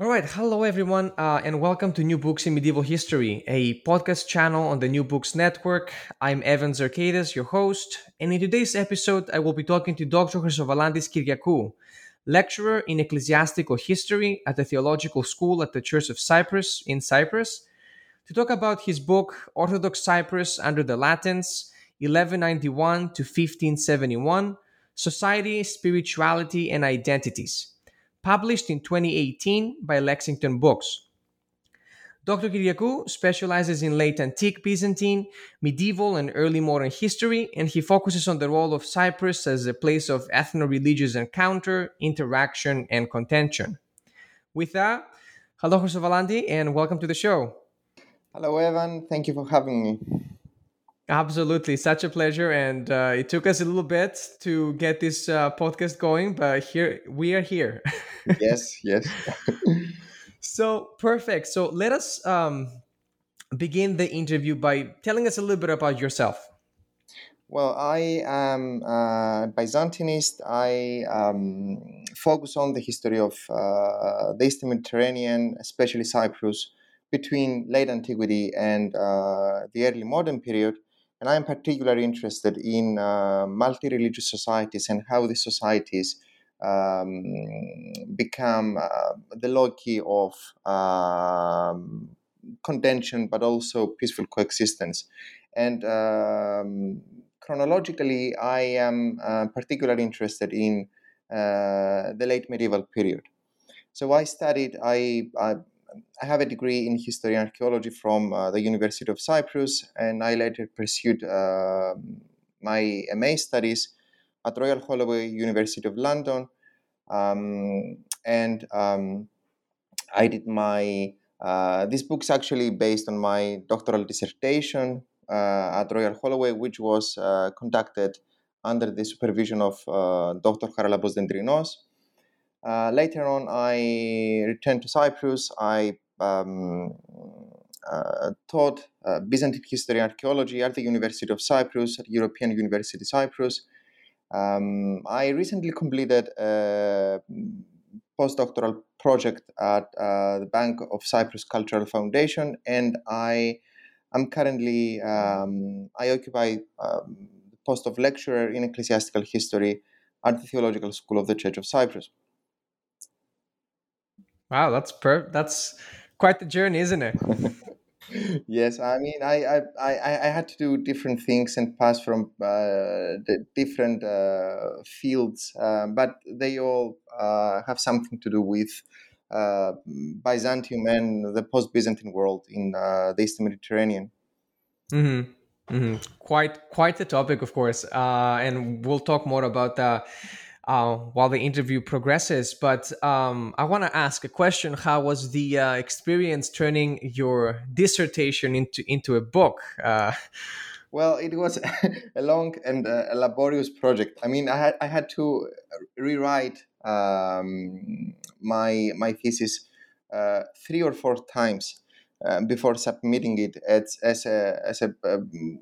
All right, hello everyone, uh, and welcome to New Books in Medieval History, a podcast channel on the New Books Network. I'm Evan Zerkaitis, your host, and in today's episode, I will be talking to Dr. Chrysovalantis Kyriacou, lecturer in ecclesiastical history at the Theological School at the Church of Cyprus in Cyprus, to talk about his book Orthodox Cyprus under the Latins, 1191 to 1571: Society, Spirituality, and Identities published in 2018 by Lexington Books. Dr. Kyriacou specializes in late antique Byzantine, medieval, and early modern history, and he focuses on the role of Cyprus as a place of ethno religious encounter, interaction, and contention. With that, hello, Chrysovalandi, and welcome to the show. Hello, Evan. Thank you for having me. Absolutely, such a pleasure, and uh, it took us a little bit to get this uh, podcast going, but here we are here. yes, yes. so perfect. So let us um, begin the interview by telling us a little bit about yourself. Well, I am a Byzantinist. I um, focus on the history of uh, the Eastern Mediterranean, especially Cyprus, between late antiquity and uh, the early modern period and I'm particularly interested in uh, multi religious societies and how these societies um, become uh, the loci of um, contention but also peaceful coexistence. And um, chronologically, I am uh, particularly interested in uh, the late medieval period. So I studied, I, I I have a degree in history and archaeology from uh, the University of Cyprus, and I later pursued uh, my MA studies at Royal Holloway University of London. Um, and um, I did my, uh, this book's actually based on my doctoral dissertation uh, at Royal Holloway, which was uh, conducted under the supervision of uh, Dr. Charalambos Dendrinos. Uh, later on, I returned to Cyprus. I um, uh, taught uh, Byzantine history and archaeology at the University of Cyprus, at European University Cyprus. Um, I recently completed a postdoctoral project at uh, the Bank of Cyprus Cultural Foundation, and I am currently um, I occupy um, the post of lecturer in ecclesiastical history at the Theological School of the Church of Cyprus. Wow, that's per that's quite the journey, isn't it? yes, I mean, I, I, I, I had to do different things and pass from uh, the different uh, fields, uh, but they all uh, have something to do with uh, Byzantium and the post-Byzantine world in uh, the Eastern Mediterranean. Mm-hmm. Mm-hmm. Quite, quite the topic, of course, and we'll talk more about that uh, while the interview progresses. But um, I want to ask a question: How was the uh, experience turning your dissertation into into a book? Uh, well, it was a long and uh, laborious project. I mean, I had I had to rewrite um, my my thesis uh, three or four times uh, before submitting it as, as a as a um,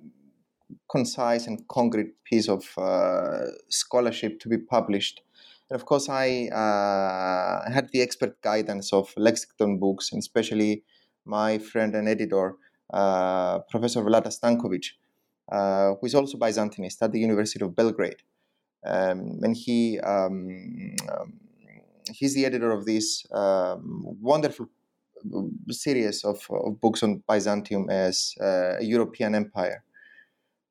concise and concrete piece of uh, scholarship to be published. And of course, I uh, had the expert guidance of Lexington Books, and especially my friend and editor, uh, Professor Vlada Stankovic, uh, who is also Byzantinist at the University of Belgrade. Um, and he um, um, he's the editor of this um, wonderful series of, of, books on Byzantium as uh, a European empire.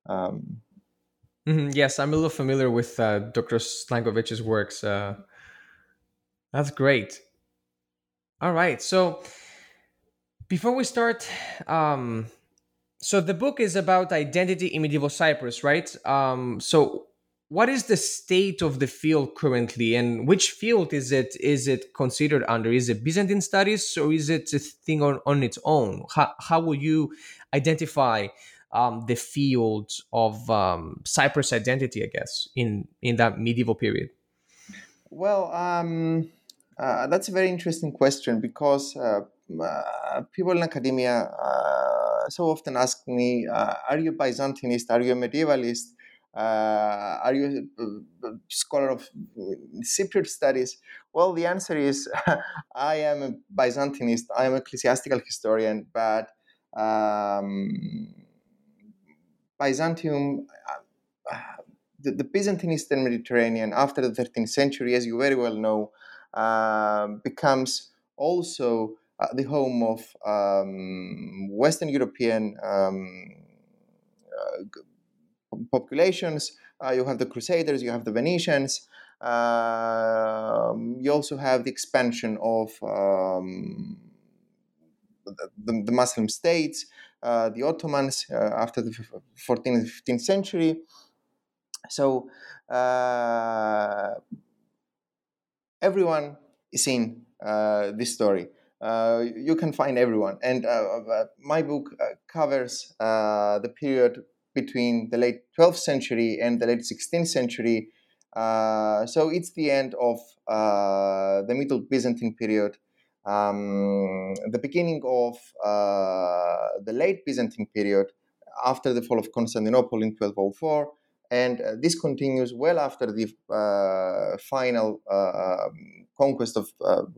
Um, mm-hmm. Yes, I'm a little familiar with uh, Dr. Stankovic's works. Uh, that's great. All right, so before we start, um, so the book is about identity in medieval Cyprus, right? Um, so what is the state of the field currently and which field is it is it considered under is it byzantine studies or is it a thing on, on its own how, how will you identify um, the field of um, cyprus identity i guess in in that medieval period? Well um, uh, that's a very interesting question because uh, uh, people in academia uh, so often ask me uh, are you byzantinist? Are you a medievalist? Uh, are you a, scholar of Cypriot studies? Well, the answer is I am a Byzantinist, I am a ecclesiastical historian, but um, Byzantium, uh, the, the, Byzantine Eastern Mediterranean after the 13th century, as you very well know, uh, becomes also uh, the home of um, Western European um, uh, populations. Uh, you have the Crusaders, you have the Venetians. Uh, you also have the expansion of um, the, the, Muslim states, the Ottomans uh, after the 14th 15th century. So uh, everyone is in uh, this story. you can find everyone, and my book covers the period between the late 12th century and the late 16th century. Uh, so it's the end of uh, the Middle Byzantine period, um, the beginning of uh, the late Byzantine period after the fall of Constantinople in 1204. And uh, this continues well after the uh, final uh, conquest of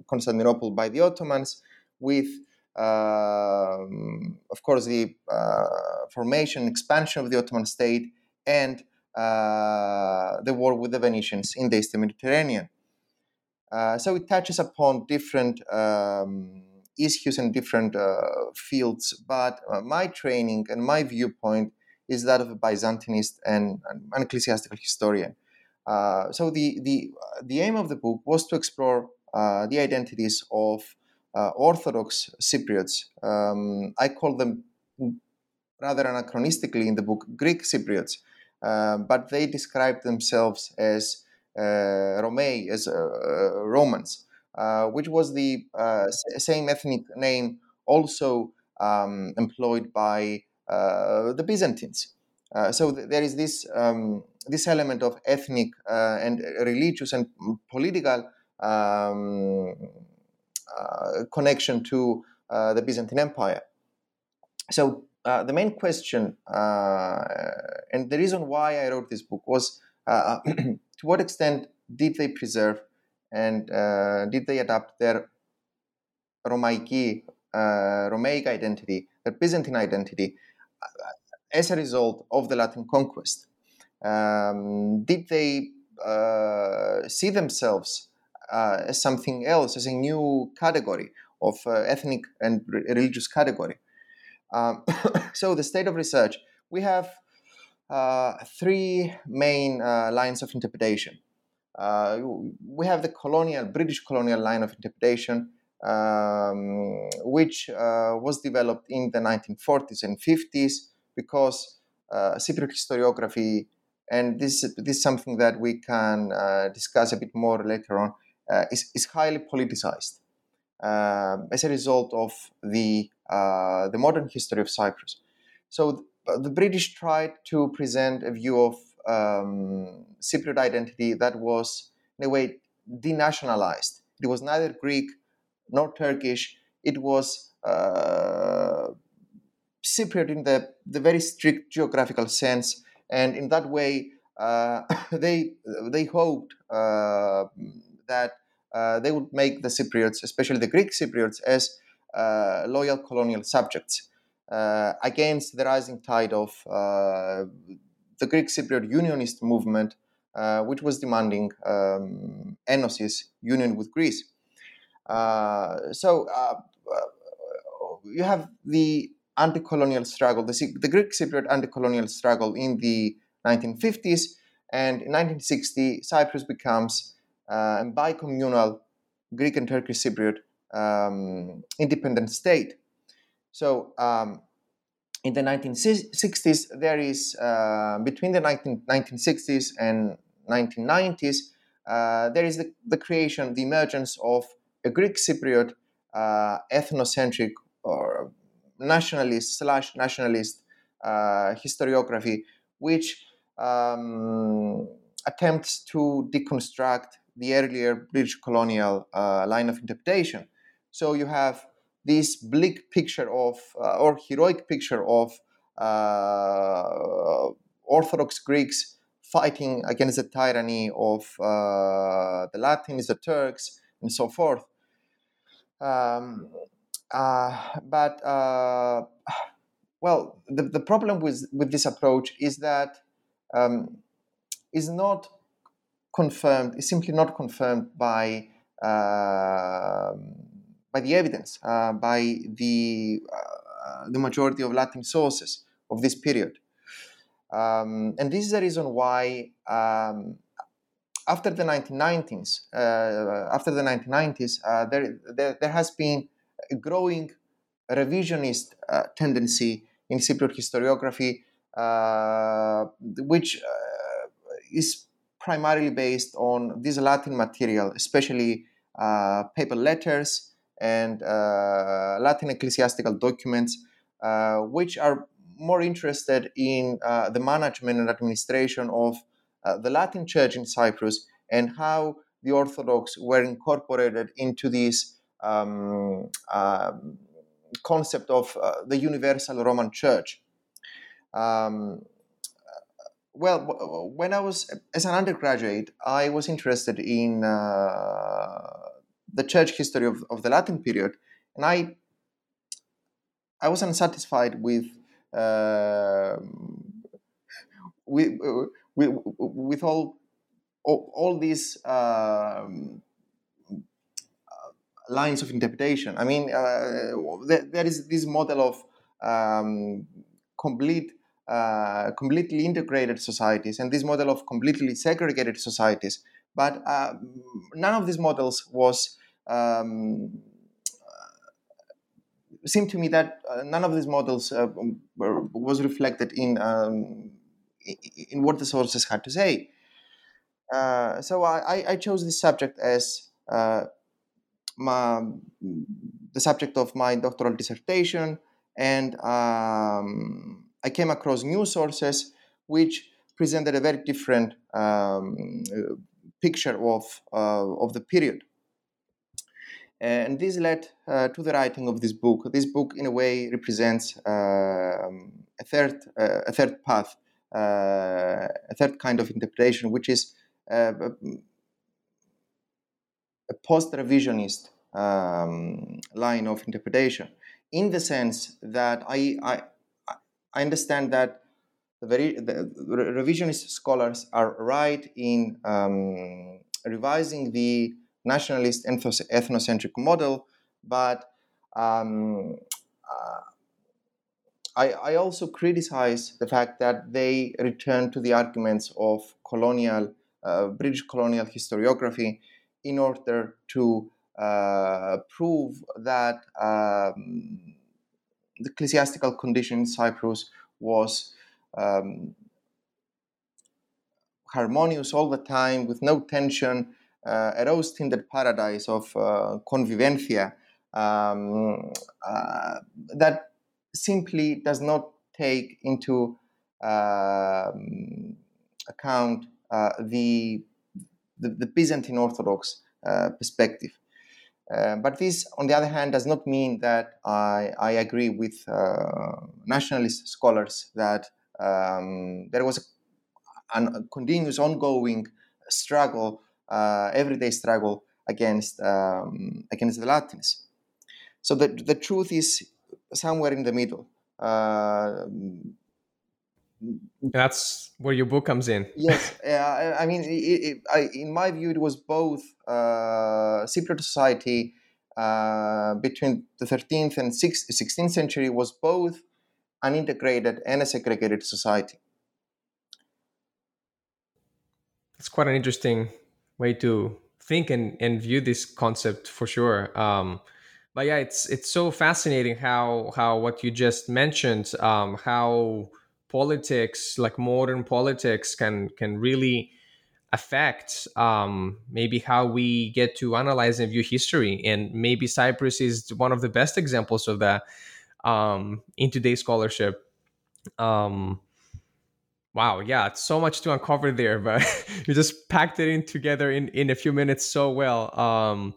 Constantinople by the Ottomans, with um, of course, the uh, formation, expansion of the Ottoman state, and uh, the war with the Venetians in the Eastern Mediterranean. Uh, so it touches upon different um, issues and different uh, fields, but uh, my training and my viewpoint is that of a Byzantinist and an ecclesiastical historian. So the, the, the aim of the book was to explore the identities of Orthodox Cypriots. Um, I call them rather anachronistically in the book Greek Cypriots, uh, but they describe themselves as Romei, as uh, uh Romans, uh, which was the uh, same ethnic name also um, employed by the Byzantines. so th- there is this um, this element of ethnic and religious and political um, uh, connection to uh, the Byzantine Empire. So uh, the main question and the reason why I wrote this book was to what extent did they preserve and did they adapt their Romaiki, Romaic identity, their Byzantine identity, as a result of the Latin conquest? Um, did they uh, see themselves uh, as something else, as a new category of uh, ethnic and religious category. Um, so the state of research, we have uh, three main uh, lines of interpretation. Uh, we have the colonial, British colonial line of interpretation, um, which uh, was developed in the 1940s and 50s because Cypriot historiography, and this, this is something that we can discuss a bit more later on, uh, is, is highly politicized uh, as a result of the, uh, the modern history of Cyprus. So the, British tried to present a view of um, Cypriot identity that was, in a way, denationalized. It was neither Greek nor Turkish. It was uh, Cypriot in the, the very strict geographical sense, and in that way, uh, they they hoped uh, that uh, they would make the Cypriots, especially the Greek Cypriots, as uh, loyal colonial subjects against the rising tide of the Greek Cypriot unionist movement, which was demanding um, Enosis union with Greece. so you have the anti-colonial struggle, the, the Greek Cypriot anti-colonial struggle in the 1950s, and in 1960, Cyprus becomes uh, a bicommunal Greek and Turkish Cypriot um, independent state. So um, in the 1960s, there is uh, between the 19, 1960s and 1990s, uh, there is the, the, creation, the emergence of a Greek Cypriot uh, ethnocentric or nationalist slash nationalist uh, historiography, which um, attempts to deconstruct the earlier British colonial uh, line of interpretation. So you have this bleak picture of, uh, or heroic picture of uh, Orthodox Greeks fighting against the tyranny of uh, the Latins, the Turks, and so forth. Um, uh, but uh, well, the, the problem with, with this approach is that um, is not confirmed, is simply not confirmed by uh, by the evidence, uh, by the uh, the majority of Latin sources of this period. Um, and this is the reason why um, after the 1990s, uh, after the 1990s, uh, there, there, there has been a growing revisionist uh, tendency in Cypriot historiography, uh, which uh, is primarily based on this Latin material, especially uh, papal letters and uh, Latin ecclesiastical documents, uh, which are more interested in the management and administration of the Latin Church in Cyprus and how the Orthodox were incorporated into this um, um, concept of uh, the universal Roman Church. Um, well, when I was as an undergraduate, I was interested in uh, the church history of, of the Latin period, and I I was unsatisfied with uh, with, with, all all, these um, lines of interpretation. I mean, uh, there, there is this model of um, complete, uh, completely integrated societies and this model of completely segregated societies. But uh, none of these models was um, seemed to me that uh, none of these models uh, were, was reflected in um, in what the sources had to say. Uh, so I, I, chose this subject as my, the subject of my doctoral dissertation, and um, I came across new sources which presented a very different um, picture of, uh, of the period. And this led uh, to the writing of this book. This book, in a way, represents uh, a third uh, a third path, uh, a third kind of interpretation, which is a post-revisionist um, line of interpretation, in the sense that I, I, I understand that the very the revisionist scholars are right in um, revising the nationalist ethnocentric model, but um, uh, I, I, also criticize the fact that they return to the arguments of colonial uh, British colonial historiography in order to uh, prove that um, the ecclesiastical condition in Cyprus was um, harmonious all the time with no tension, uh, a rose tinted paradise of uh, convivencia um, uh, that simply does not take into um, account the the, the Byzantine Orthodox perspective. Uh, but this, on the other hand, does not mean that I, I agree with uh, nationalist scholars that um, there was a, a, continuous, ongoing struggle, everyday struggle against um, against the Latins. So the the truth is somewhere in the middle. Uh, that's where your book comes in. yes, uh, I mean, it, it, I, in my view, it was both uh, Cypriot society uh, between the 13th and 16th century was both an integrated and a segregated society. It's quite an interesting way to think and, and view this concept for sure. Um, but yeah, it's it's so fascinating how how what you just mentioned, um, how politics like modern politics can can really affect um, maybe how we get to analyze and view history and maybe cyprus is one of the best examples of that um, in today's scholarship um, wow yeah it's so much to uncover there but you just packed it in together in in a few minutes so well. Um,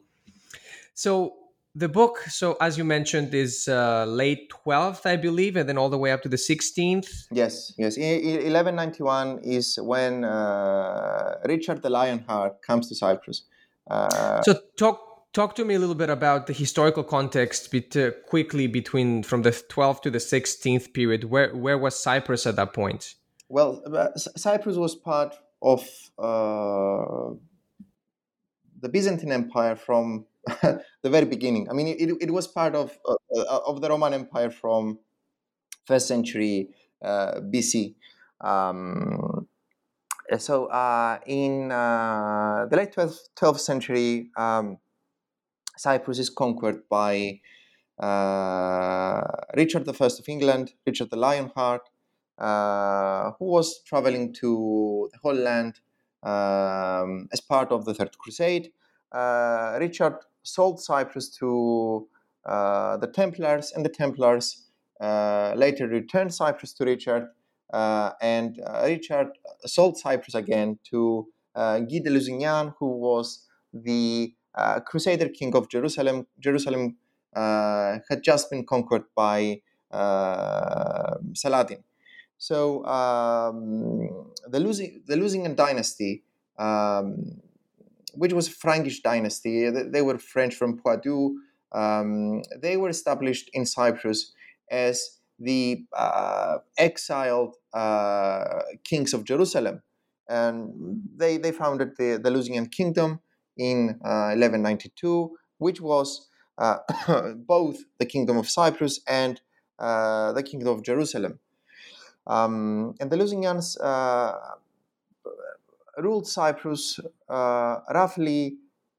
so the book so as you mentioned is uh, late 12th i believe and then all the way up to the 16th yes yes. 1191 is when uh, richard the lionheart comes to cyprus. Uh, so talk talk to me a little bit about the historical context bet- uh, quickly between from the 12th to the 16th period. Where where was cyprus at that point well uh, cyprus was part of uh, the byzantine empire from the very beginning. I mean, it, it was part of uh, of the Roman Empire from first century BC. Um, so uh, in uh, the late 12th, 12th century, um, Cyprus is conquered by uh, Richard I of England, Richard the Lionheart, who was traveling to the um, as part of the Third Crusade. Richard sold Cyprus to uh, the Templars, and the Templars uh, later returned Cyprus to Richard, uh, and uh, Richard sold Cyprus again to Guy de Lusignan, who was the Crusader king of Jerusalem. Jerusalem had just been conquered by Saladin. So um, the losing the Lusignan dynasty um, which was Frankish dynasty. They were French from Poitou. Um, they were established in Cyprus as the uh, exiled uh, kings of Jerusalem. And they, they founded the, the Lusignan kingdom in uh, 1192, which was uh, both the kingdom of Cyprus and uh, the kingdom of Jerusalem. Um, and the Lusignans uh, ruled Cyprus uh, roughly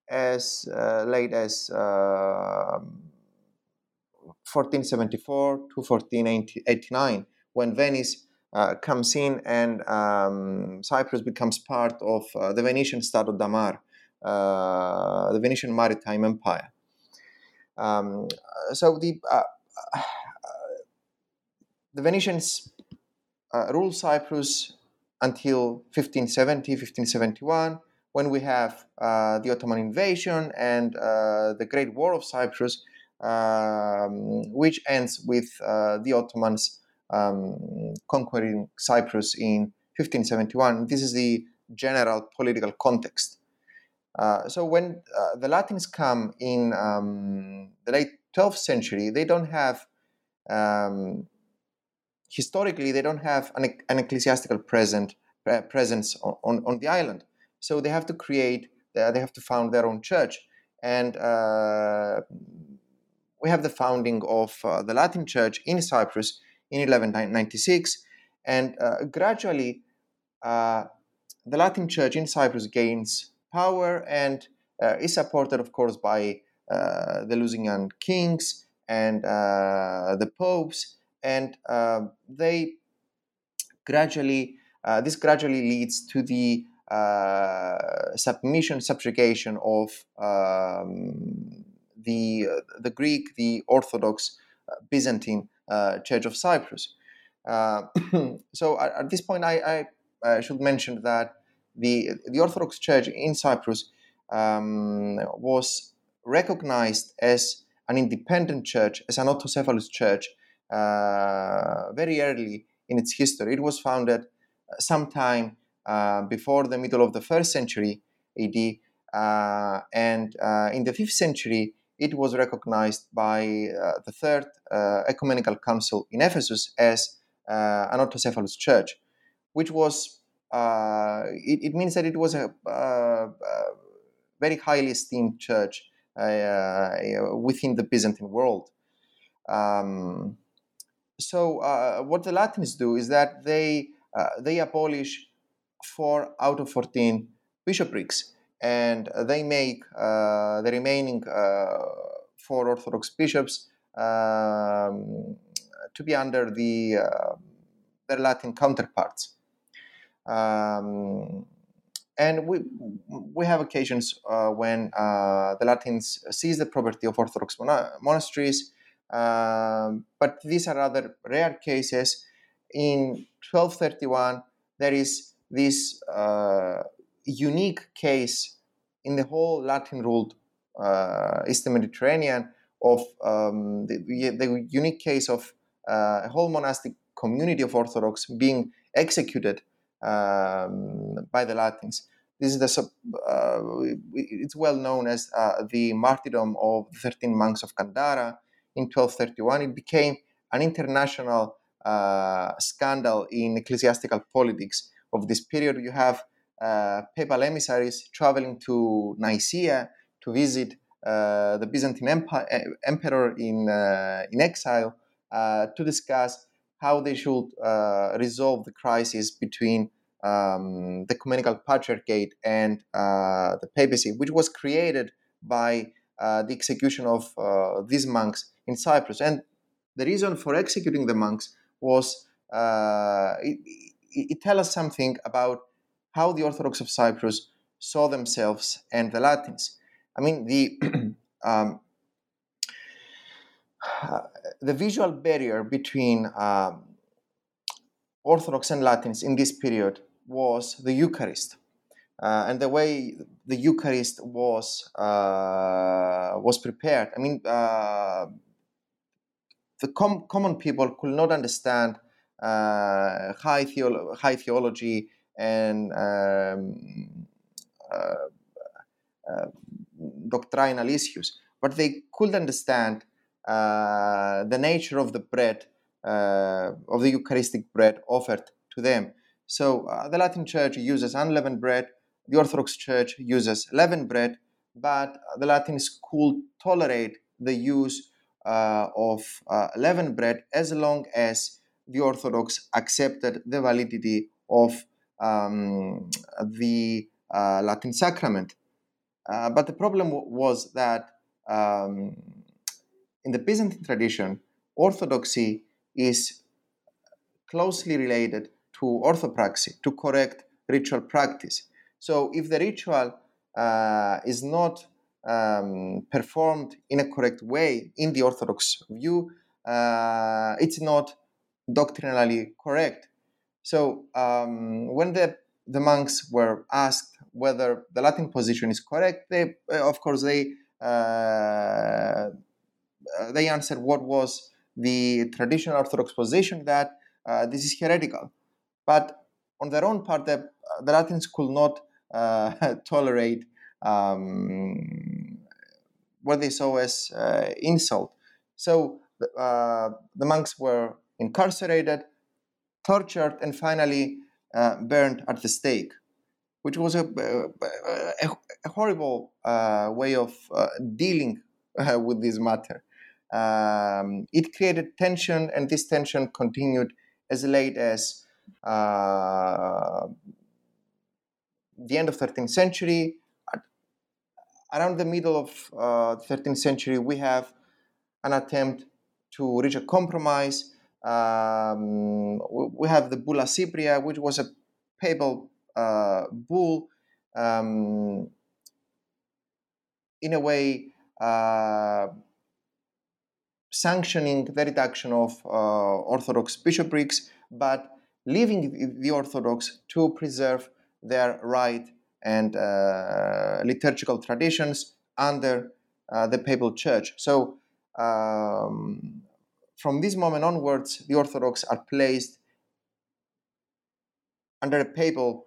as uh, late as 1474 um, to 1489, when Venice uh, comes in and um, Cyprus becomes part of uh, the Venetian Stato da Mar, uh, the Venetian Maritime Empire. Um, so the the Venetians ruled Cyprus until 1570, 1571, when we have uh, the Ottoman invasion and uh, the Great War of Cyprus, um, which ends with uh, the Ottomans um, conquering Cyprus in 1571. This is the general political context. Uh, so when uh, the Latins come in um, the late 12th century, they don't have um, historically they don't have an, an ecclesiastical present, uh, presence on, on, the island. So they have to create, uh, they have to found their own church. And uh, we have the founding of uh, the Latin Church in Cyprus in 1196. And uh, gradually, uh, the Latin Church in Cyprus gains power and is supported, of course, by the Lusignan kings and the popes and uh, they gradually uh, this gradually leads to the uh, submission subjugation of um, the the Greek the Orthodox Byzantine Church of Cyprus. so at, at, this point, I, I should mention that the, the Orthodox Church in Cyprus um, was recognized as an independent church, as an autocephalous church, very early in its history. It was founded sometime uh, before the middle of the first century AD, uh, and uh, in the fifth century, it was recognized by uh, the Third uh, Ecumenical Council in Ephesus as an autocephalous church, which was it, it, means that it was a, a very highly esteemed church within the Byzantine world. Um, so uh, what the Latins do is that they uh, they abolish four out of fourteen bishoprics, and they make uh, the remaining uh, four Orthodox bishops um, to be under the uh, their Latin counterparts. Um, and we we have occasions uh, when the Latins seize the property of Orthodox monasteries um, but these are rather rare cases. In 1231, there is this uh, unique case in the whole Latin ruled uh, Eastern Mediterranean of um, the, the, unique case of uh, a whole monastic community of Orthodox being executed um, by the Latins. This is the uh, it's well known as uh, the martyrdom of the 13 monks of Kantara, in 1231. It became an international uh, scandal in ecclesiastical politics of this period. You have uh, papal emissaries traveling to Nicaea to visit uh, the Byzantine Empire, emperor in, uh, in exile uh, to discuss how they should uh, resolve the crisis between um, the ecumenical patriarchate and the papacy, which was created by the execution of these monks in Cyprus. And the reason for executing the monks was uh, it, it, tells us something about how the Orthodox of Cyprus saw themselves and the Latins. I mean, the um, the visual barrier between um, Orthodox and Latins in this period was the Eucharist. Uh, and the way the Eucharist was uh, was prepared. I mean, uh, the com- common people could not understand uh, high, theolo- high theology and um, uh, uh, doctrinal issues, but they could understand uh, the nature of the bread, uh, of the Eucharistic bread offered to them. So the Latin Church uses unleavened bread, the Orthodox Church uses leavened bread, but the Latins could tolerate the use of uh, leavened bread as long as the Orthodox accepted the validity of um, the uh, Latin sacrament. but the problem w- was that um, in the Byzantine tradition, orthodoxy is closely related to orthopraxy, to correct ritual practice. So if the ritual uh, is not um, performed in a correct way in the Orthodox view, uh, it's not doctrinally correct. So um, when the, the monks were asked whether the Latin position is correct, they, uh, of course, they uh, they answered what was the traditional Orthodox position that uh, this is heretical. But on their own part, the, the Latins could not uh, tolerate um, what they saw as uh, insult. So uh, the monks were incarcerated, tortured, and finally uh, burned at the stake, which was a, a, a horrible uh, way of uh, dealing uh, with this matter. Um, it created tension, and this tension continued as late as the end of 13th century around the middle of uh, the 13th century, we have an attempt to reach a compromise. Um, we have the Bulla Cypria, which was a papal uh, bull, um, in a way uh, sanctioning the reduction of uh, Orthodox bishoprics, but leaving the Orthodox to preserve their rite and uh, liturgical traditions under uh, the papal church. So, um, from this moment onwards, the Orthodox are placed under a papal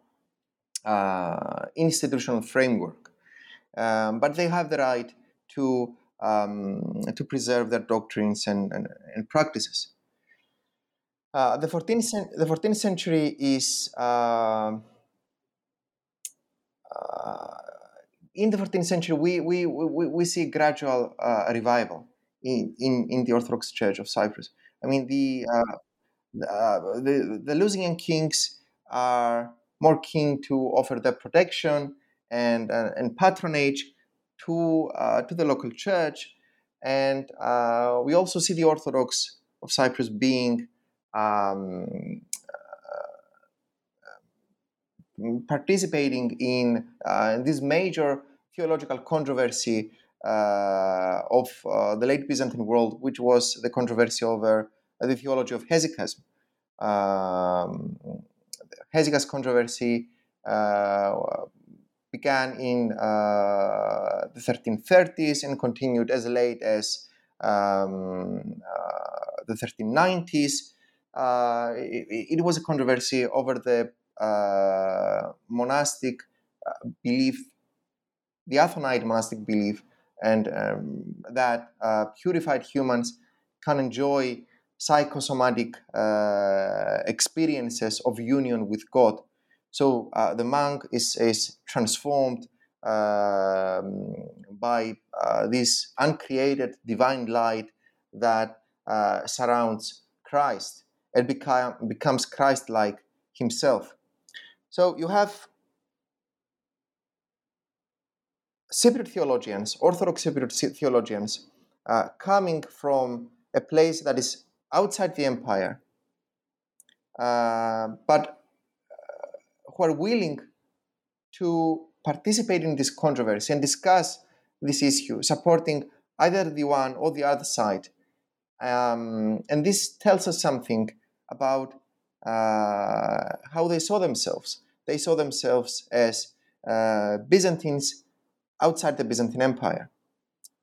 uh, institutional framework, um, but they have the right to um, to preserve their doctrines and, and, and practices. Uh, the 14th, the 14th century is uh, in the 14th century we, we, we, we see gradual uh, revival in, in, in the Orthodox Church of Cyprus. I mean the uh, the, the Lusignan kings are more keen to offer their protection and and patronage to uh, to the local church, and uh, we also see the Orthodox of Cyprus being um, uh, participating in uh, this major theological controversy uh, of uh, the late Byzantine world, which was the controversy over the theology of hesychasm. Um, hesychast controversy began in uh, the 1330s and continued as late as um, uh, the 1390s. Uh, it, it, was a controversy over the monastic uh, belief, the Athonite monastic belief, and um, that uh, purified humans can enjoy psychosomatic experiences of union with God so uh, the monk is, is transformed uh, by uh, this uncreated divine light that uh, surrounds Christ and become, becomes Christ like himself. So you have Cypriot theologians, Orthodox Cypriot theologians, uh, coming from a place that is outside the empire, uh, but who are willing to participate in this controversy and discuss this issue, supporting either the one or the other side. Um, and this tells us something about uh, how they saw themselves. They saw themselves as uh, Byzantines outside the Byzantine Empire,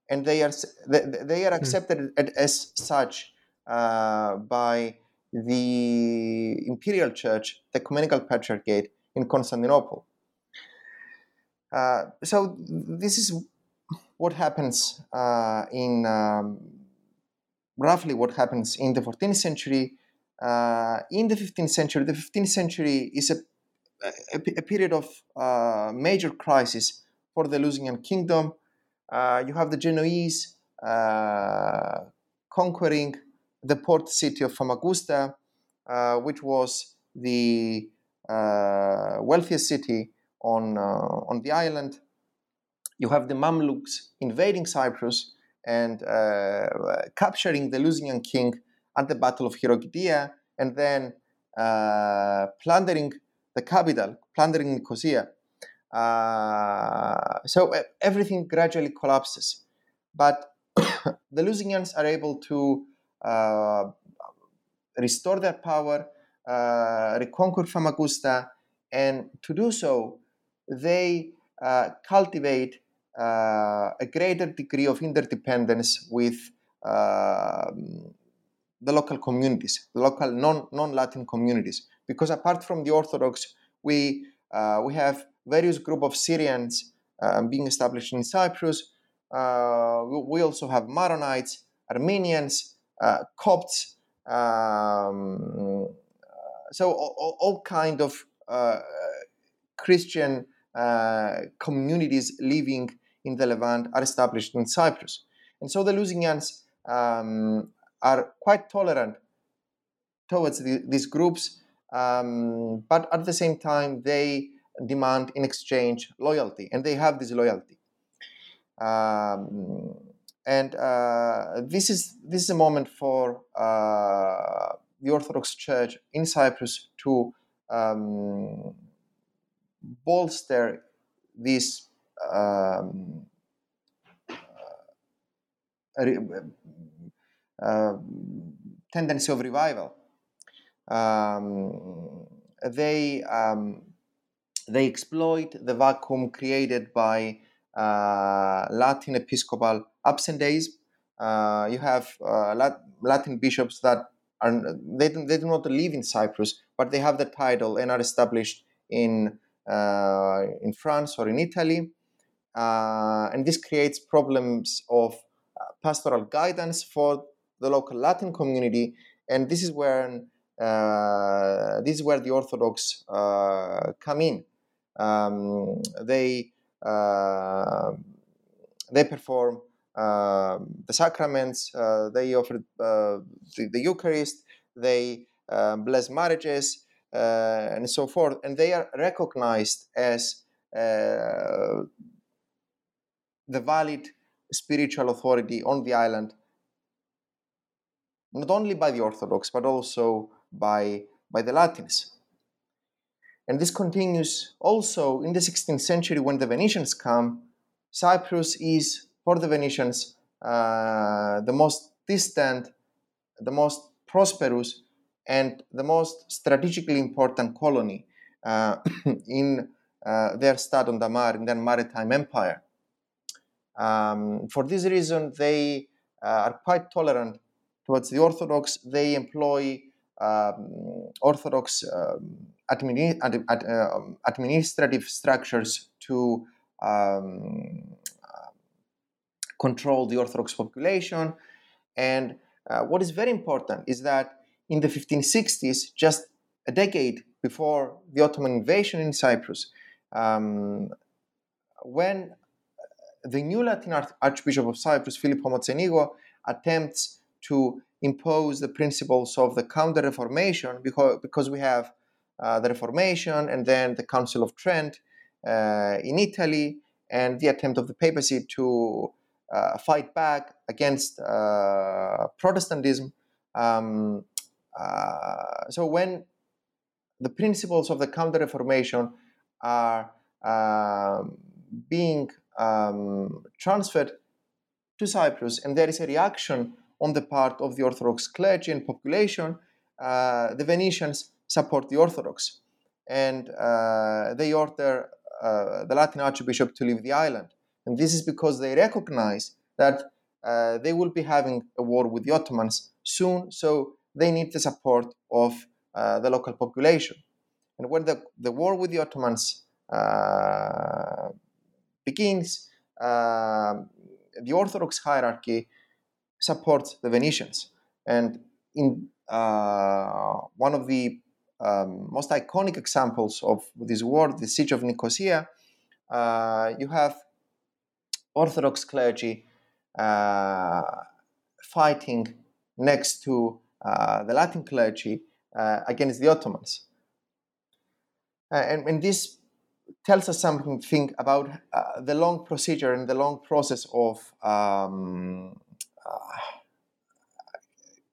and they are they are hmm. accepted mm. as such uh, by the imperial church, the ecumenical patriarchate, in Constantinople. Uh, so this is what happens uh, in um, roughly what happens in the 14th century. Uh, in the 15th century, the 15th century is a, a, a period of uh, major crisis for the Lusignan kingdom. Uh, you have the Genoese uh, conquering the port city of Famagusta, which was the uh, wealthiest city on, uh, on the island. You have the Mamluks invading Cyprus and uh, capturing the Lusignan king at the Battle of Khirokitia and then plundering the capital, plundering Nicosia. Uh, so everything gradually collapses. But the Lusignans are able to uh, restore their power uh, reconquer Famagusta, and to do so, they uh, cultivate uh, a greater degree of interdependence with um, the local communities, the local non non Latin communities. Because apart from the Orthodox, we uh, we have various group of Syrians uh, being established in Cyprus. Uh, we also have Maronites, Armenians, Copts. Um, so all, all, kind of uh, Christian uh, communities living in the Levant are established in Cyprus. And so the Lusignans um, are quite tolerant towards the, these groups, um, but at the same time, they demand in exchange loyalty, and they have this loyalty. Um, and uh, this is this is a moment for uh, the Orthodox Church in Cyprus to um, bolster this um, uh, tendency of revival. Um, they um, they exploit the vacuum created by uh, Latin episcopal absenteeism. Uh, you have uh, Latin bishops that are they, they do not live in Cyprus, but they have the title and are established in uh, in France or in Italy, uh, and this creates problems of uh, pastoral guidance for the local Latin community, and this is where uh, this is where the Orthodox uh, come in. Um, they uh, they perform uh, the sacraments, uh, they offer the, the, Eucharist, they bless marriages, and so forth, and they are recognized as the valid spiritual authority on the island, not only by the Orthodox but also by, by the Latins. And this continues also in the 16th century when the Venetians come. Cyprus is, for the Venetians, uh, the most distant, the most prosperous, and the most strategically important colony uh, in uh, their Stato da Mar, in their maritime empire. Um, for this reason, they uh, are quite tolerant towards the Orthodox. They employ um, Orthodox um, ad- ad- uh, administrative structures to um, control the Orthodox population. And uh, what is very important is that in the 1560s, just a decade before the Ottoman invasion in Cyprus, um, when the new Latin Archbishop of Cyprus, Filippo Mocenigo, attempts to impose the principles of the Counter Reformation because, because we have uh, the Reformation and then the Council of Trent uh, in Italy and the attempt of the papacy to uh, fight back against uh, Protestantism. Um, uh, so when the principles of the Counter Reformation are um, being um, transferred to Cyprus and there is a reaction on the part of the Orthodox clergy and population, uh, the Venetians support the Orthodox. And uh, they order uh, the Latin Archbishop to leave the island. And this is because they recognize that uh, they will be having a war with the Ottomans soon, so they need the support of uh, the local population. And when the, the war with the Ottomans uh, begins, the Orthodox hierarchy supports the Venetians. And in uh, one of the um, most iconic examples of this war, the siege of Nicosia, uh, you have Orthodox clergy uh, fighting next to uh, the Latin clergy uh, against the Ottomans. Uh, and, and, this tells us something about the long procedure and the long process of um,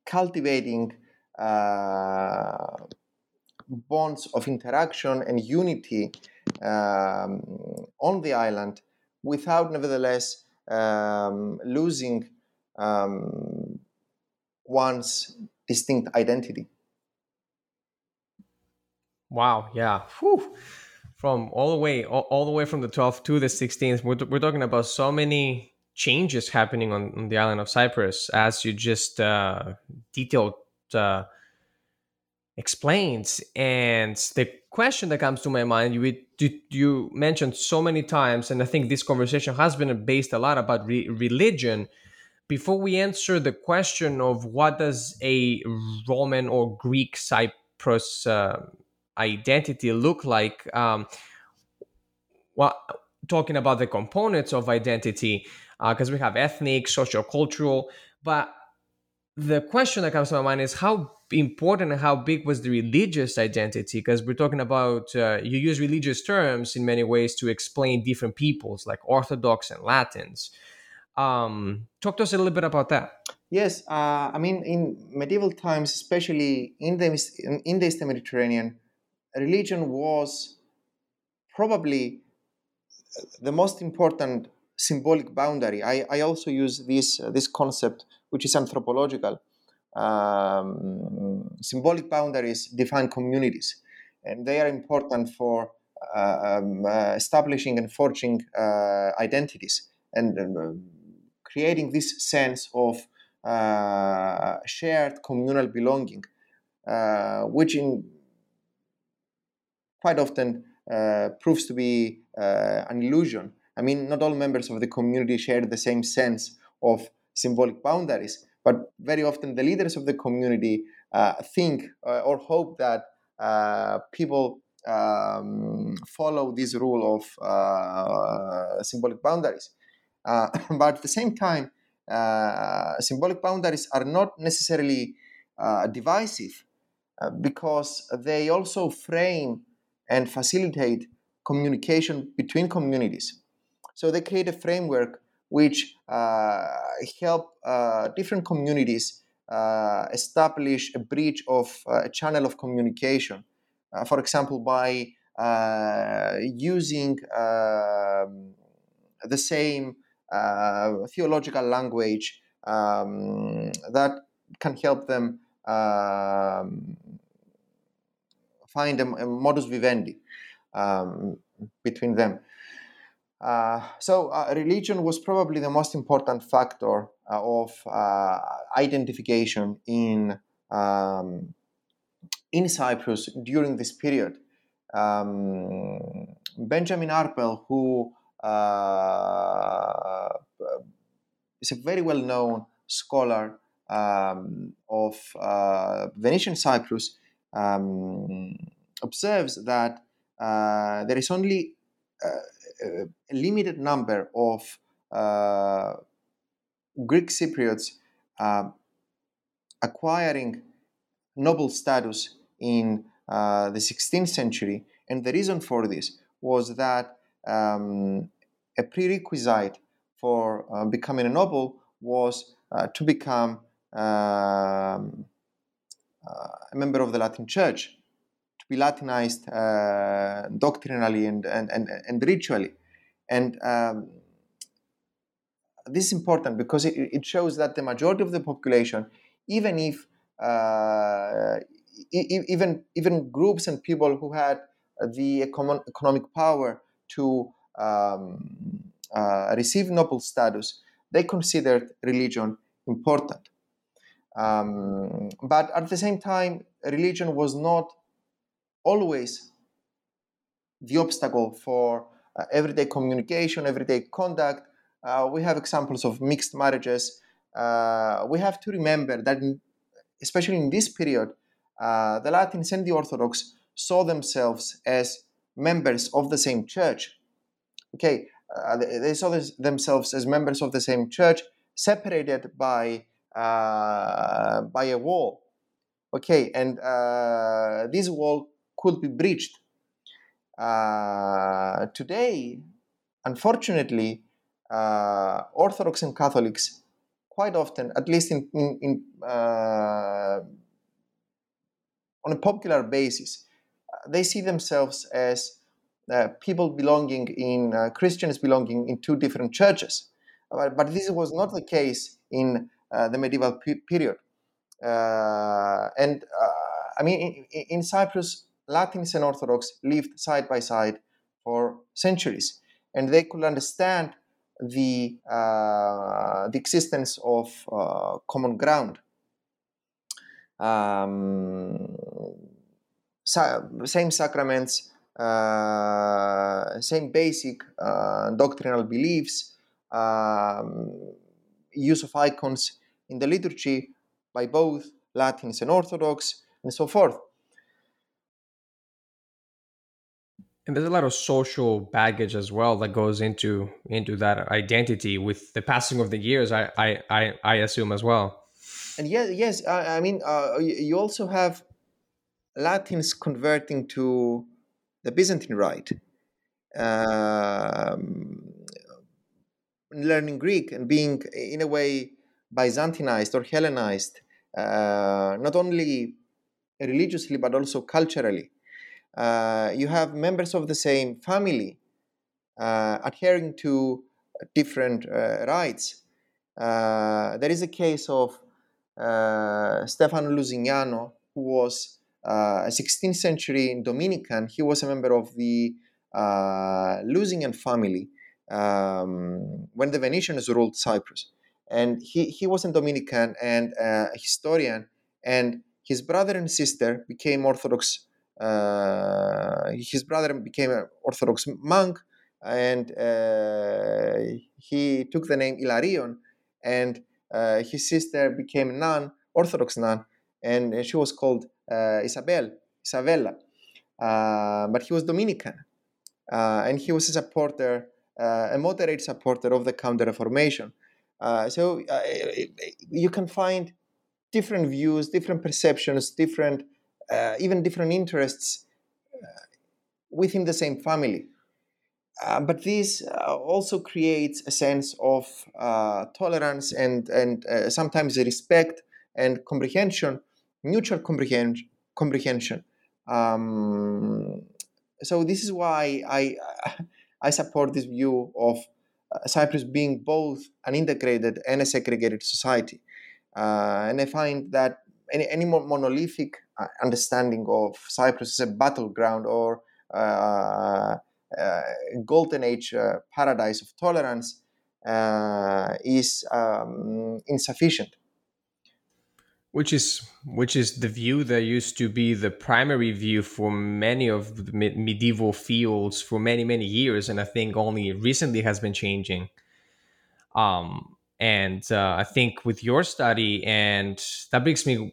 cultivating uh, bonds of interaction and unity um, on the island without nevertheless um, losing um, one's distinct identity. Wow, yeah. Whew. From all the way, all, all, the way from the 12th to the 16th, we're, we're talking about so many changes happening on, on the island of Cyprus, as you just uh, detailed uh, explains. And the question that comes to my mind, you, you mentioned so many times, and I think this conversation has been based a lot about re- religion. Before we answer the question of what does a Roman or Greek Cyprus uh, identity look like, um, well, talking about the components of identity, because uh, we have ethnic, sociocultural. But the question that comes to my mind is how important and how big was the religious identity? Because we're talking about, uh, you use religious terms in many ways to explain different peoples, like Orthodox and Latins. Um, talk to us a little bit about that. Yes, uh, I mean, in medieval times, especially in the, in the Eastern Mediterranean, religion was probably the most important symbolic boundary. I, I also use this, uh, this concept, which is anthropological. Um, symbolic boundaries define communities, and they are important for um, establishing and forging identities and um, creating this sense of shared communal belonging, which in quite often proves to be an illusion. I mean, not all members of the community share the same sense of symbolic boundaries, but very often the leaders of the community uh, think uh, or hope that uh, people um, follow this rule of uh, symbolic boundaries. Uh, but at the same time, uh, symbolic boundaries are not necessarily divisive because they also frame and facilitate communication between communities. So they create a framework which uh, help uh, different communities uh, establish a bridge of a channel of communication. for example, by using um, the same theological language um, that can help them um, find a, a, modus vivendi um, between them. Uh, so uh, religion was probably the most important factor uh, of uh, identification in um, in Cyprus during this period. Um, Benjamin Arbel, who uh, is a very well-known scholar um, of Venetian Cyprus, um, observes that there is only a limited number of uh, Greek Cypriots uh, acquiring noble status in uh, the 16th century. And the reason for this was that um, a prerequisite for uh, becoming a noble was uh, to become um, uh, a member of the Latin Church to be Latinized uh, doctrinally and, and, and, and ritually. And um, this is important because it, it, shows that the majority of the population, even if uh, even even groups and people who had the economic power to um, uh, receive noble status, they considered religion important. Um, but at the same time, religion was not always the obstacle for uh, everyday communication, everyday conduct. Uh, we have examples of mixed marriages. Uh, we have to remember that, in, especially in this period, uh, the Latins and the Orthodox saw themselves as members of the same church. Okay, uh, they, they, saw this, themselves as members of the same church, separated by uh, by a wall. Okay, and this wall could be breached. Uh, today, unfortunately, uh, Orthodox and Catholics quite often, at least in, in, in uh, on a popular basis, uh, they see themselves as uh, people belonging in uh, Christians belonging in two different churches. But, this was not the case in the medieval period. and I mean, in, in Cyprus, Latins and Orthodox lived side by side for centuries, and they could understand the, uh, the existence of uh, common ground. Um, same sacraments, uh, same basic uh, doctrinal beliefs, um, use of icons in the liturgy by both Latins and Orthodox, and so forth. And there's a lot of social baggage as well that goes into into that identity with the passing of the years i i i, I assume as well. And yes yes i, I mean uh, you also have latins converting to the byzantine rite um, learning greek and being in a way byzantinized or hellenized uh, not only religiously but also culturally you have members of the same family uh, adhering to different uh. Uh, there is a case of uh, Stefano Lusignano, who was a 16th century Dominican. He was a member of the uh, Lusignan family um, when the Venetians ruled Cyprus. And he, he was a Dominican and a historian, and his brother and sister became Orthodox. Uh, his brother became an Orthodox monk, and uh, he took the name Ilarion, and uh, his sister became a nun, Orthodox nun, and she was called uh, Isabel, Isabella. Uh, but he was Dominican, uh, and he was a supporter, a moderate supporter of the Counter Reformation. so you can find different views, different perceptions, different, even different interests within the same family. Uh, but this uh, also creates a sense of uh, tolerance and and sometimes respect and comprehension, mutual comprehension. comprehension. Um, so this is why I I support this view of Cyprus being both an integrated and a segregated society, and I find that any, any more monolithic understanding of Cyprus as a battleground or uh, uh, golden age uh, paradise of tolerance uh, is um, insufficient. Which is which is the view that used to be the primary view for many of the medieval fields for many many years and i think only recently has been changing. Um, and uh, i think with your study and that brings me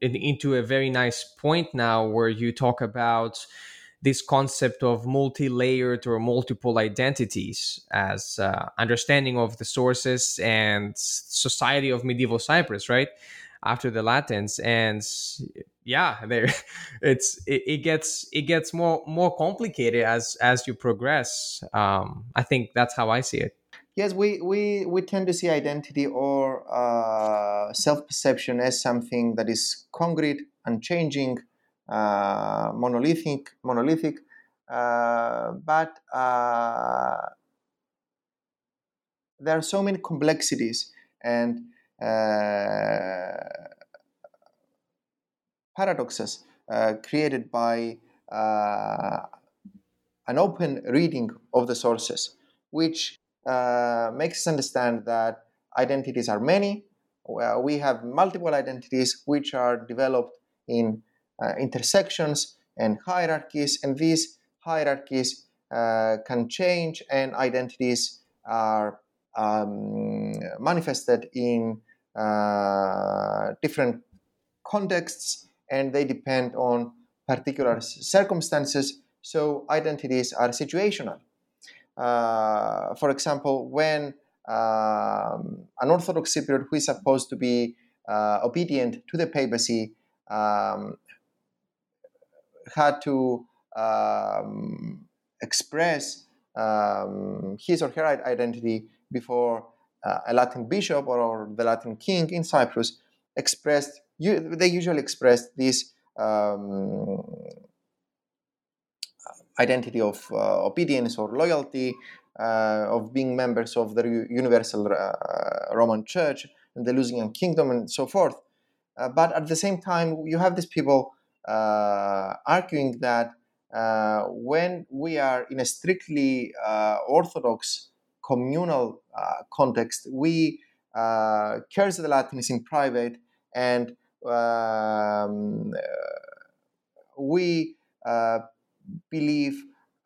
into a very nice point now where you talk about this concept of multi-layered or multiple identities as uh, understanding of the sources and society of medieval Cyprus, right? After the Latins, and yeah, there, it's it, it, gets it gets more more complicated as as you progress. Um, I think that's how I see it. Yes, we, we, we tend to see identity or uh, self perception as something that is concrete, unchanging, uh, monolithic, monolithic, uh, but uh, there are so many complexities and paradoxes created by an open reading of the sources, which uh, makes us understand that identities are many. we have multiple identities which are developed in uh, intersections and hierarchies, and these hierarchies uh, can change, and identities are um, manifested in uh, different contexts, and they depend on particular circumstances. So identities are situational. Uh, for example, when um, an Orthodox Cypriot who is supposed to be uh, obedient to the papacy um, had to um, express um, his or her identity before uh, a Latin bishop or, or, the Latin king in Cyprus expressed, you, they usually expressed this um, identity of uh, obedience or loyalty, uh, of being members of the Universal uh, Roman Church and the Lusignan Kingdom and so forth. Uh, but at the same time, you have these people uh, arguing that uh, when we are in a strictly uh, orthodox communal context, we curse the Latins in private and um, we believe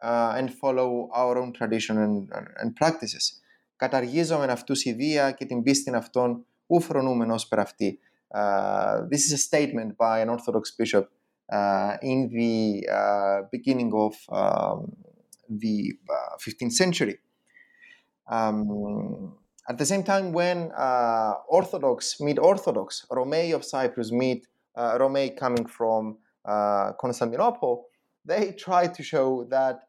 and follow our own tradition and, and practices. Καταργίζομεν αυτούς η βία και την πίστην αυτών ου φρονούμεν ως per αυτή. Uh, this is a statement by an Orthodox bishop uh, in the uh, beginning of um, the 15th uh, century. Um, at the same time, when Orthodox meet Orthodox, Romei of Cyprus meet Romei coming from Constantinople, they try to show that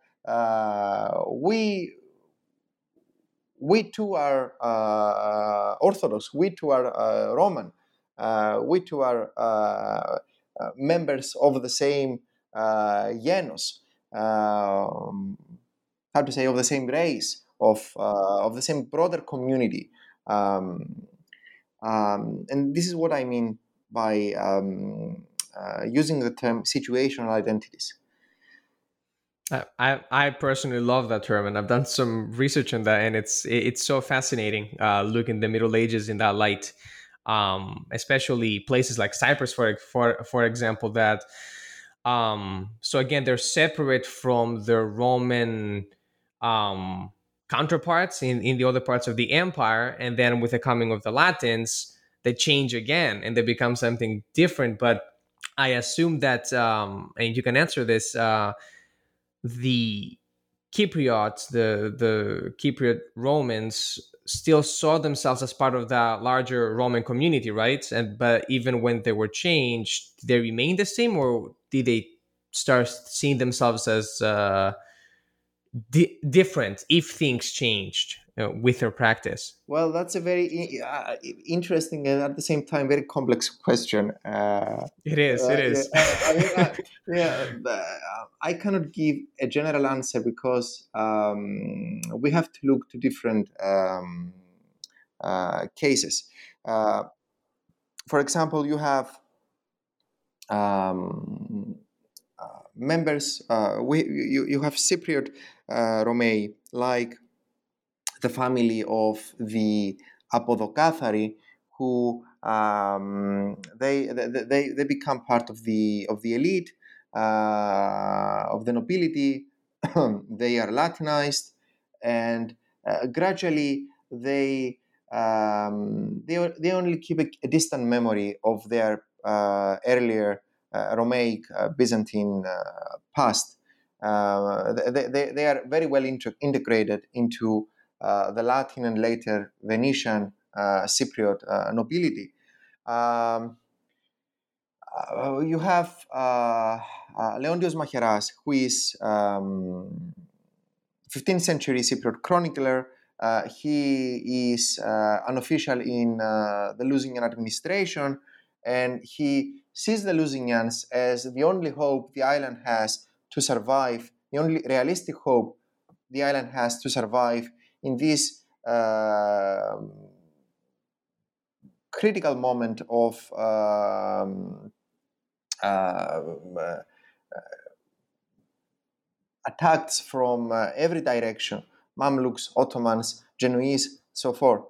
we we too are uh, Orthodox, we too are uh, Roman, uh, we too are uh, members of the same uh, genus, um, how to say, of the same race, of, uh, of the same broader community. Um, um, and this is what I mean by um, uh, using the term situational identities. I, I personally love that term, and I've done some research on that, and it's it's so fascinating uh, looking the Middle Ages in that light, um, especially places like Cyprus, for for for example. That um, so again, they're separate from the Roman um, counterparts in in the other parts of the empire, and then with the coming of the Latins, they change again and they become something different. But I assume that, um, and you can answer this. Uh, the Cypriots, the the Cypriot Romans, still saw themselves as part of the larger Roman community, right? And but even when they were changed, they remained the same, or did they start seeing themselves as uh, di- different if things changed? Uh, with your practice? Well, that's a very uh, interesting and at the same time very complex question. Uh, it is. It is. I, yeah, uh, I cannot give a general answer because um, we have to look to different um, uh, cases. Uh, for example, you have um, members. we you, you have Cypriot Romei like the family of the Apodokathari, who um, they, they, they become part of the, of the elite, uh, of the nobility. they are Latinized, and uh, gradually they, um, they, they only keep a, a, distant memory of their uh, earlier uh, Romaic uh, Byzantine uh, past. they, they, they are very well inter- integrated into uh, the Latin and later Venetian uh, Cypriot uh, nobility. Um, you have Leontios Macheras, who is um, 15th century Cypriot chronicler. Uh, he is uh, an official in uh, the Lusignan administration, and he sees the Lusignans as the only hope the island has to survive, the only realistic hope the island has to survive in this uh, critical moment of um, uh, attacks from uh, every direction Mamluks, Ottomans, Genoese, so forth.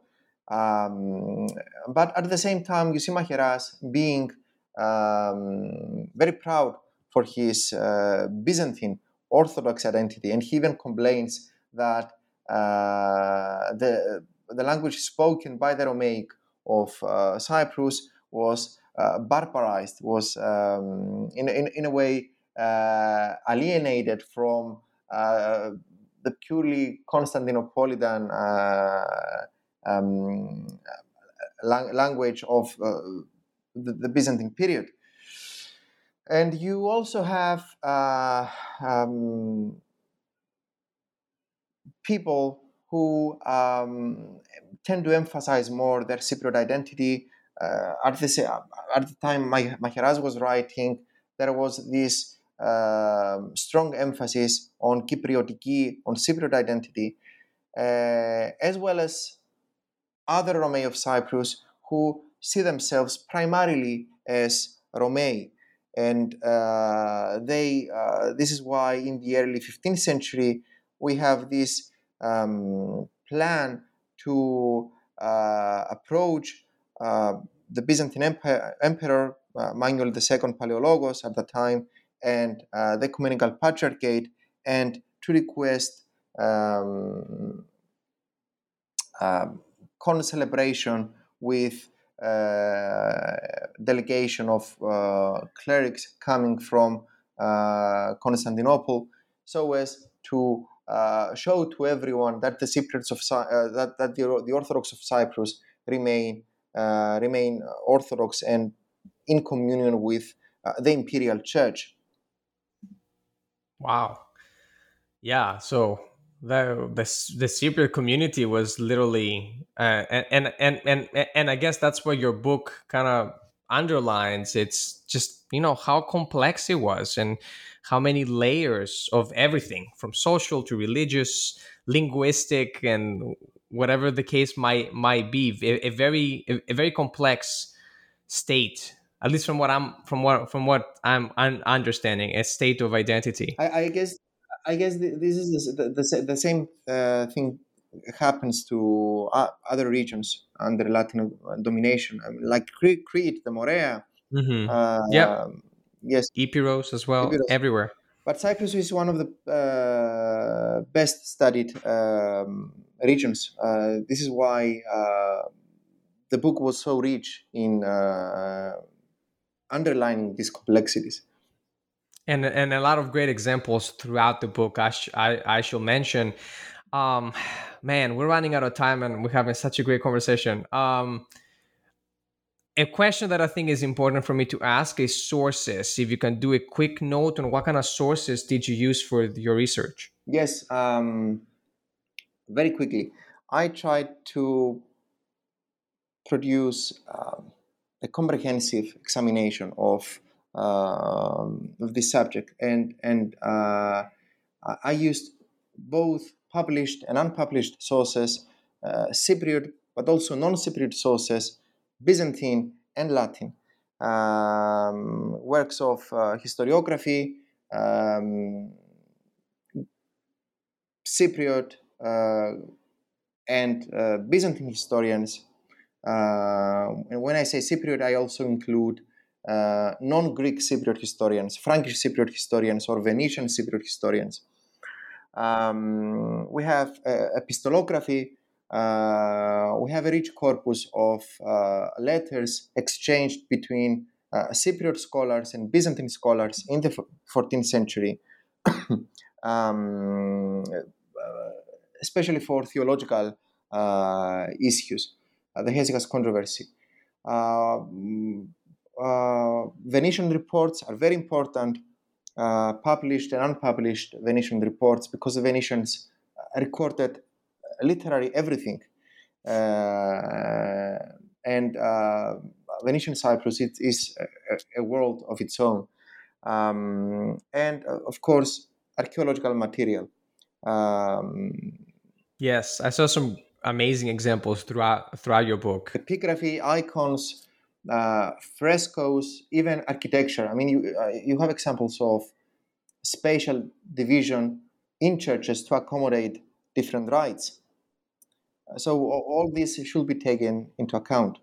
Um, but at the same time, you see Macheras being um, very proud for his uh, Byzantine Orthodox identity, and he even complains that uh, the the language spoken by the Romaic of uh, Cyprus was uh, barbarized, was um, in, in, in a way alienated from the purely Constantinopolitan um, language of the, the, Byzantine period. And you also have uh, um, people who um, tend to emphasize more their Cypriot identity. Uh, at, the, at the time Macheras was writing, there was this uh, strong emphasis on Cypriotiki, on Cypriot identity, uh, as well as other Romei of Cyprus who see themselves primarily as Romei. And uh, they, uh, this is why in the early 15th century we have this um, plan to uh, approach uh, the Byzantine Empire, Emperor uh, Manuel II Paleologos at the time and uh, the Ecumenical Patriarchate and to request um, um, celebration with uh, delegation of uh, clerics coming from Constantinople so as to uh, show to everyone that the Cypriots of uh, that, that the, the Orthodox of Cyprus remain uh, remain Orthodox and in communion with uh, the imperial church. Wow, yeah. So the the the Cypriot community was literally, uh, and, and and and and I guess that's what your book kind of underlines. It's just you know how complex it was and how many layers of everything from social to religious linguistic and whatever the case might might be a, a very a, a, very complex state at least from what i'm from what from what i'm, I'm understanding a state of identity I, I, guess I guess this is the, the, the same uh, thing happens to uh, other regions under Latin domination. I mean, like Crete, the Morea. Mm-hmm. Uh, yeah. Yes. Epiros as well, Epiros. everywhere. But Cyprus is one of the uh, best studied um, regions. Uh, this is why uh, the book was so rich in uh, underlining these complexities and and a lot of great examples throughout the book. I sh- I, I shall mention. Um, man, we're running out of time, and we're having such a great conversation. Um, a question that I think is important for me to ask is sources. If you can do a quick note on what kind of sources did you use for your research? Yes, um, very quickly. I tried to produce um, a comprehensive examination of um, of this subject, and and uh, I used both published and unpublished sources, uh, Cypriot but also non-Cypriot sources, Byzantine and Latin, um, works of uh, historiography, um, Cypriot uh, and uh, Byzantine historians. And when I say Cypriot, I also include uh, non-Greek Cypriot historians, Frankish Cypriot historians, or Venetian Cypriot historians. Um, we have uh, epistolography. Uh, we have a rich corpus of uh, letters exchanged between uh, Cypriot scholars and Byzantine scholars in the 14th century, um, especially for theological issues, the Hesychast controversy. Uh, Venetian reports are very important, uh, published and unpublished Venetian reports, because the Venetians recorded literally everything. Uh, and Venetian Cyprus it is a, a, world of its own. Um, and of course, archaeological material. Um, yes, I saw some amazing examples throughout throughout your book. Epigraphy, icons, uh, frescoes, even architecture. I mean, you, uh, you have examples of spatial division in churches to accommodate different rites. So all this should be taken into account.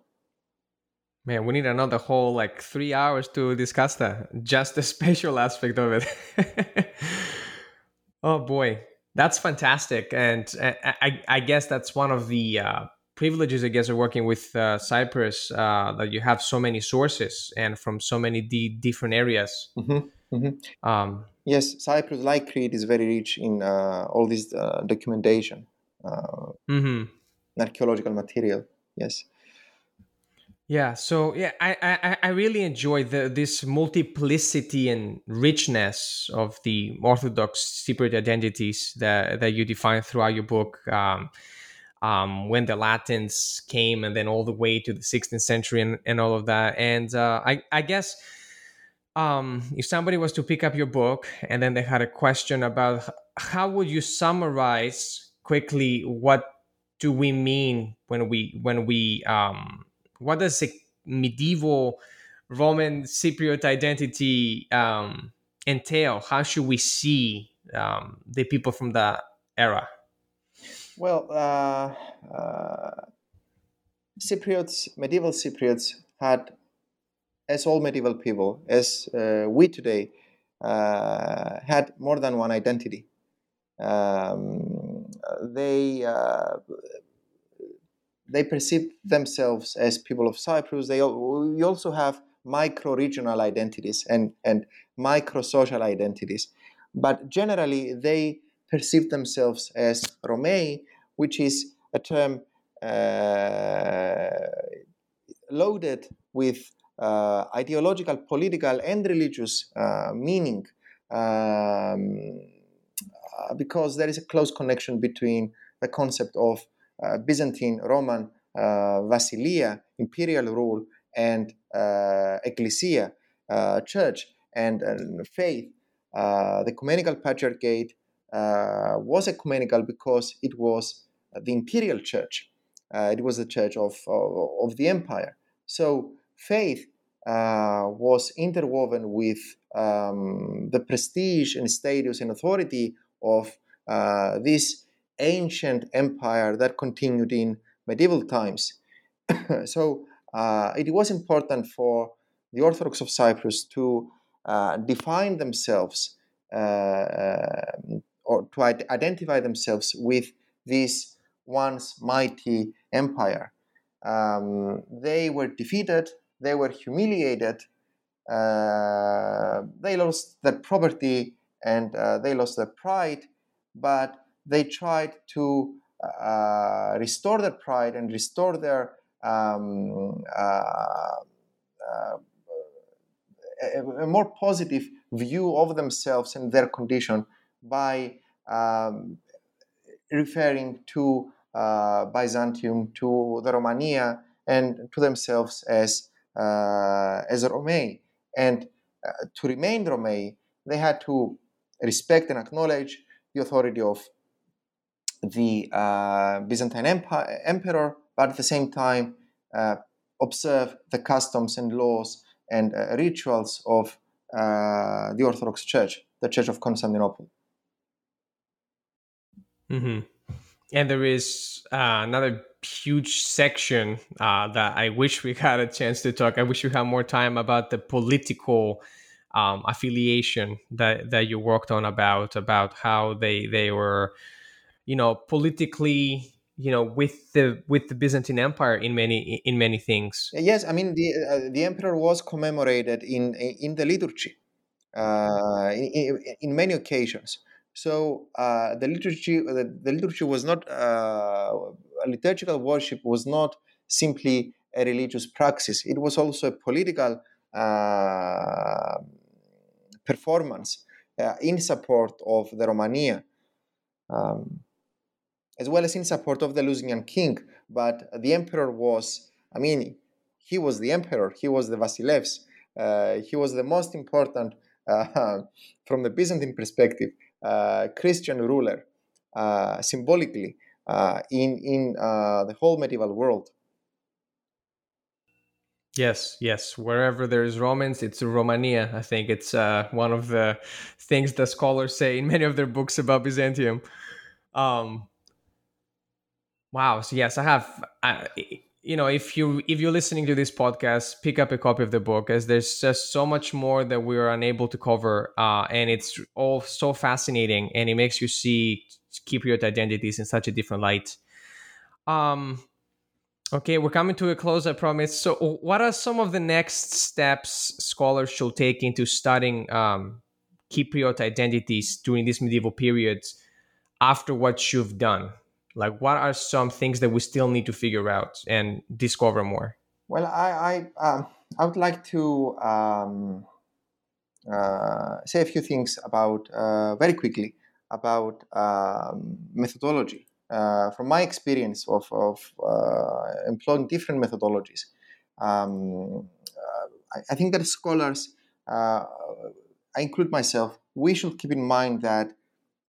Man, we need another whole like three hours to discuss that. Just the spatial aspect of it. oh boy, that's fantastic, and uh, I, I, guess that's one of the uh, privileges, I guess, of working with uh, Cyprus uh, that you have so many sources and from so many d- different areas. Mm-hmm. Mm-hmm. Um, yes, Cyprus, like Crete, is very rich in uh, all this uh, documentation, uh, mm-hmm. archaeological material. Yes. Yeah, so yeah, I I, I really enjoy the this multiplicity and richness of the Orthodox Cypriot identities that that you define throughout your book. Um, um, when the Latins came and then all the way to the 16th century and, and all of that. And uh, I, I guess um, if somebody was to pick up your book and then they had a question about how would you summarize quickly what do we mean when we when we um, what does a medieval Roman Cypriot identity um, entail? How should we see um, the people from that era? Well, uh, uh, Cypriots, medieval Cypriots had, as all medieval people, as uh, we today, uh, had more than one identity. Um, they uh, they perceive themselves as people of Cyprus. They we also have micro-regional identities and and micro-social identities, but generally they perceive themselves as Romei, which is a term uh, loaded with uh, ideological, political, and religious uh, meaning, um, because there is a close connection between the concept of uh, Byzantine, Roman, uh, Basileia, imperial rule, and Ecclesia, church, and faith. the Ecumenical Patriarchate uh, was ecumenical because it was the imperial church. Uh, it was the church of, of, of the empire. So faith uh, was interwoven with um, the prestige and status and authority of uh, this ancient empire that continued in medieval times. so uh, it was important for the Orthodox of Cyprus to uh, define themselves uh, or to identify themselves with this once mighty empire. Um, they were defeated, they were humiliated, uh, they lost their property and uh, they lost their pride, but they tried to uh, restore their pride and restore their um, uh, uh, a, more positive view of themselves and their condition by um, referring to uh, Byzantium, to the Romania, and to themselves as uh, as Romei. And uh, to remain Romei, they had to respect and acknowledge the authority of the uh, Byzantine Empire, emperor, but at the same time uh, observe the customs and laws and uh, rituals of uh, the Orthodox Church, the Church of Constantinople. Mm-hmm. And there is uh, another huge section uh, that I wish we had a chance to talk. I wish we had more time about the political um, affiliation that that you worked on about about how they they were, you know, politically you know with the with the byzantine empire in many in many things. Yes i mean the uh, the emperor was commemorated in in the liturgy uh, in, in, many occasions. So uh, the liturgy the, the, liturgy was not uh, liturgical worship was not simply a religious praxis. It was also a political uh, performance uh, in support of the romania um, as well as in support of the Lusignan king. But the emperor was, I mean, he was the emperor, he was the Vasilevs, uh, he was the most important, uh, from the Byzantine perspective, Christian ruler, symbolically, in, in the whole medieval world. Yes, yes. Wherever there's Romans, it's Romania. I think it's uh, one of the things the scholars say in many of their books about Byzantium. Um, Wow. So yes, I have. Uh, you know, if you if you're listening to this podcast, pick up a copy of the book, as there's just so much more that we are unable to cover, uh, and it's all so fascinating, and it makes you see Cypriot identities in such a different light. Um. Okay, we're coming to a close, I promise. So, what are some of the next steps scholars should take into studying um, Cypriot identities during this medieval period after what you've done? like what are some things that we still need to figure out and discover more well i i, um, I would like to um, uh, say a few things about uh, very quickly about um, methodology uh, from my experience of, of uh, employing different methodologies um, uh, I, I, think that scholars uh, i include myself we should keep in mind that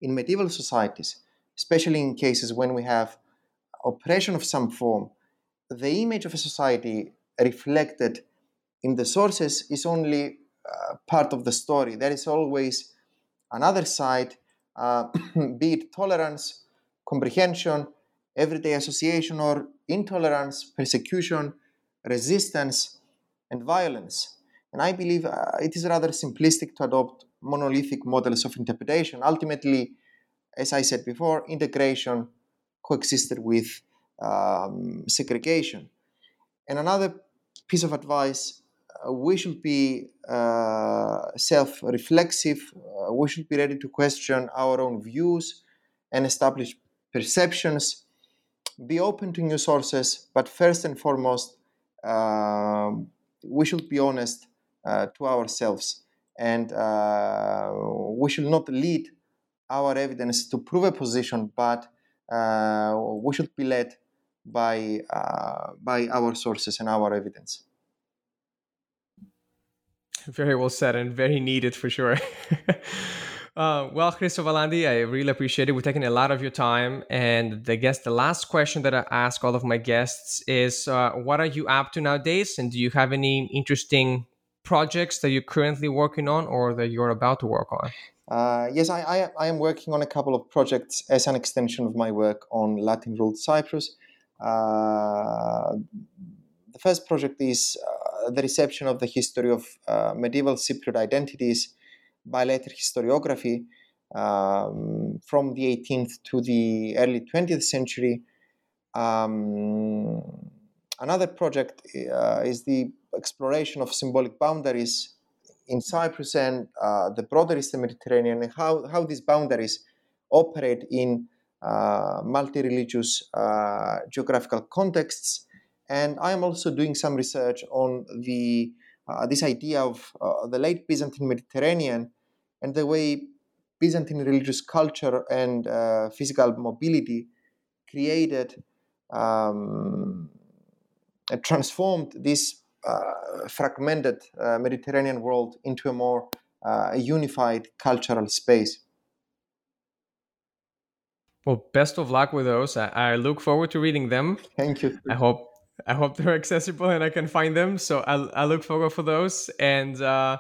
in medieval societies especially in cases when we have oppression of some form, the image of a society reflected in the sources is only uh, part of the story. There is always another side, uh, be it tolerance, comprehension, everyday association, or intolerance, persecution, resistance, and violence. And I believe uh, it is rather simplistic to adopt monolithic models of interpretation. Ultimately, as I said before, integration coexisted with um, segregation. And another piece of advice uh, we should be uh, self reflexive, uh, we should be ready to question our own views and establish perceptions, be open to new sources, but first and foremost, um, we should be honest uh, to ourselves and uh, we should not lead our evidence to prove a position, but uh, we should be led by uh, by our sources and our evidence. Very well said and very needed for sure. Uh, well, Chrysovalanti, I really appreciate it. We're taking a lot of your time. And I guess the last question that I ask all of my guests is uh, what are you up to nowadays? And do you have any interesting projects that you're currently working on or that you're about to work on? Uh, yes, I, I, I, am working on a couple of projects as an extension of my work on Latin ruled Cyprus. Uh, the first project is uh, the reception of the history of medieval Cypriot identities by later historiography um, from the 18th to the early 20th century. Um, another project uh, is the exploration of symbolic boundaries in Cyprus and uh, the broader Eastern Mediterranean, and how, how these boundaries operate in uh, multi religious uh, geographical contexts. And I am also doing some research on the uh, this idea of uh, the late Byzantine Mediterranean and the way Byzantine religious culture and uh, physical mobility created um, and transformed this uh, fragmented uh, Mediterranean world into a more uh, unified cultural space. Well, best of luck with those. I, I, look forward to reading them. Thank you. I hope I hope they're accessible and I can find them. So I, I look forward for those. And uh,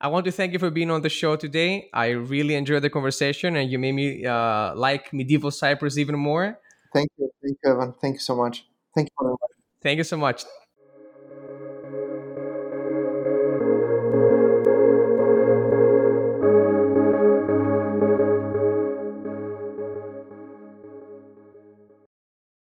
I want to thank you for being on the show today. I really enjoyed the conversation, and you made me uh, like medieval Cyprus even more. Thank you, thank you, Evan. Thank you so much. Thank you very much. Thank you so much.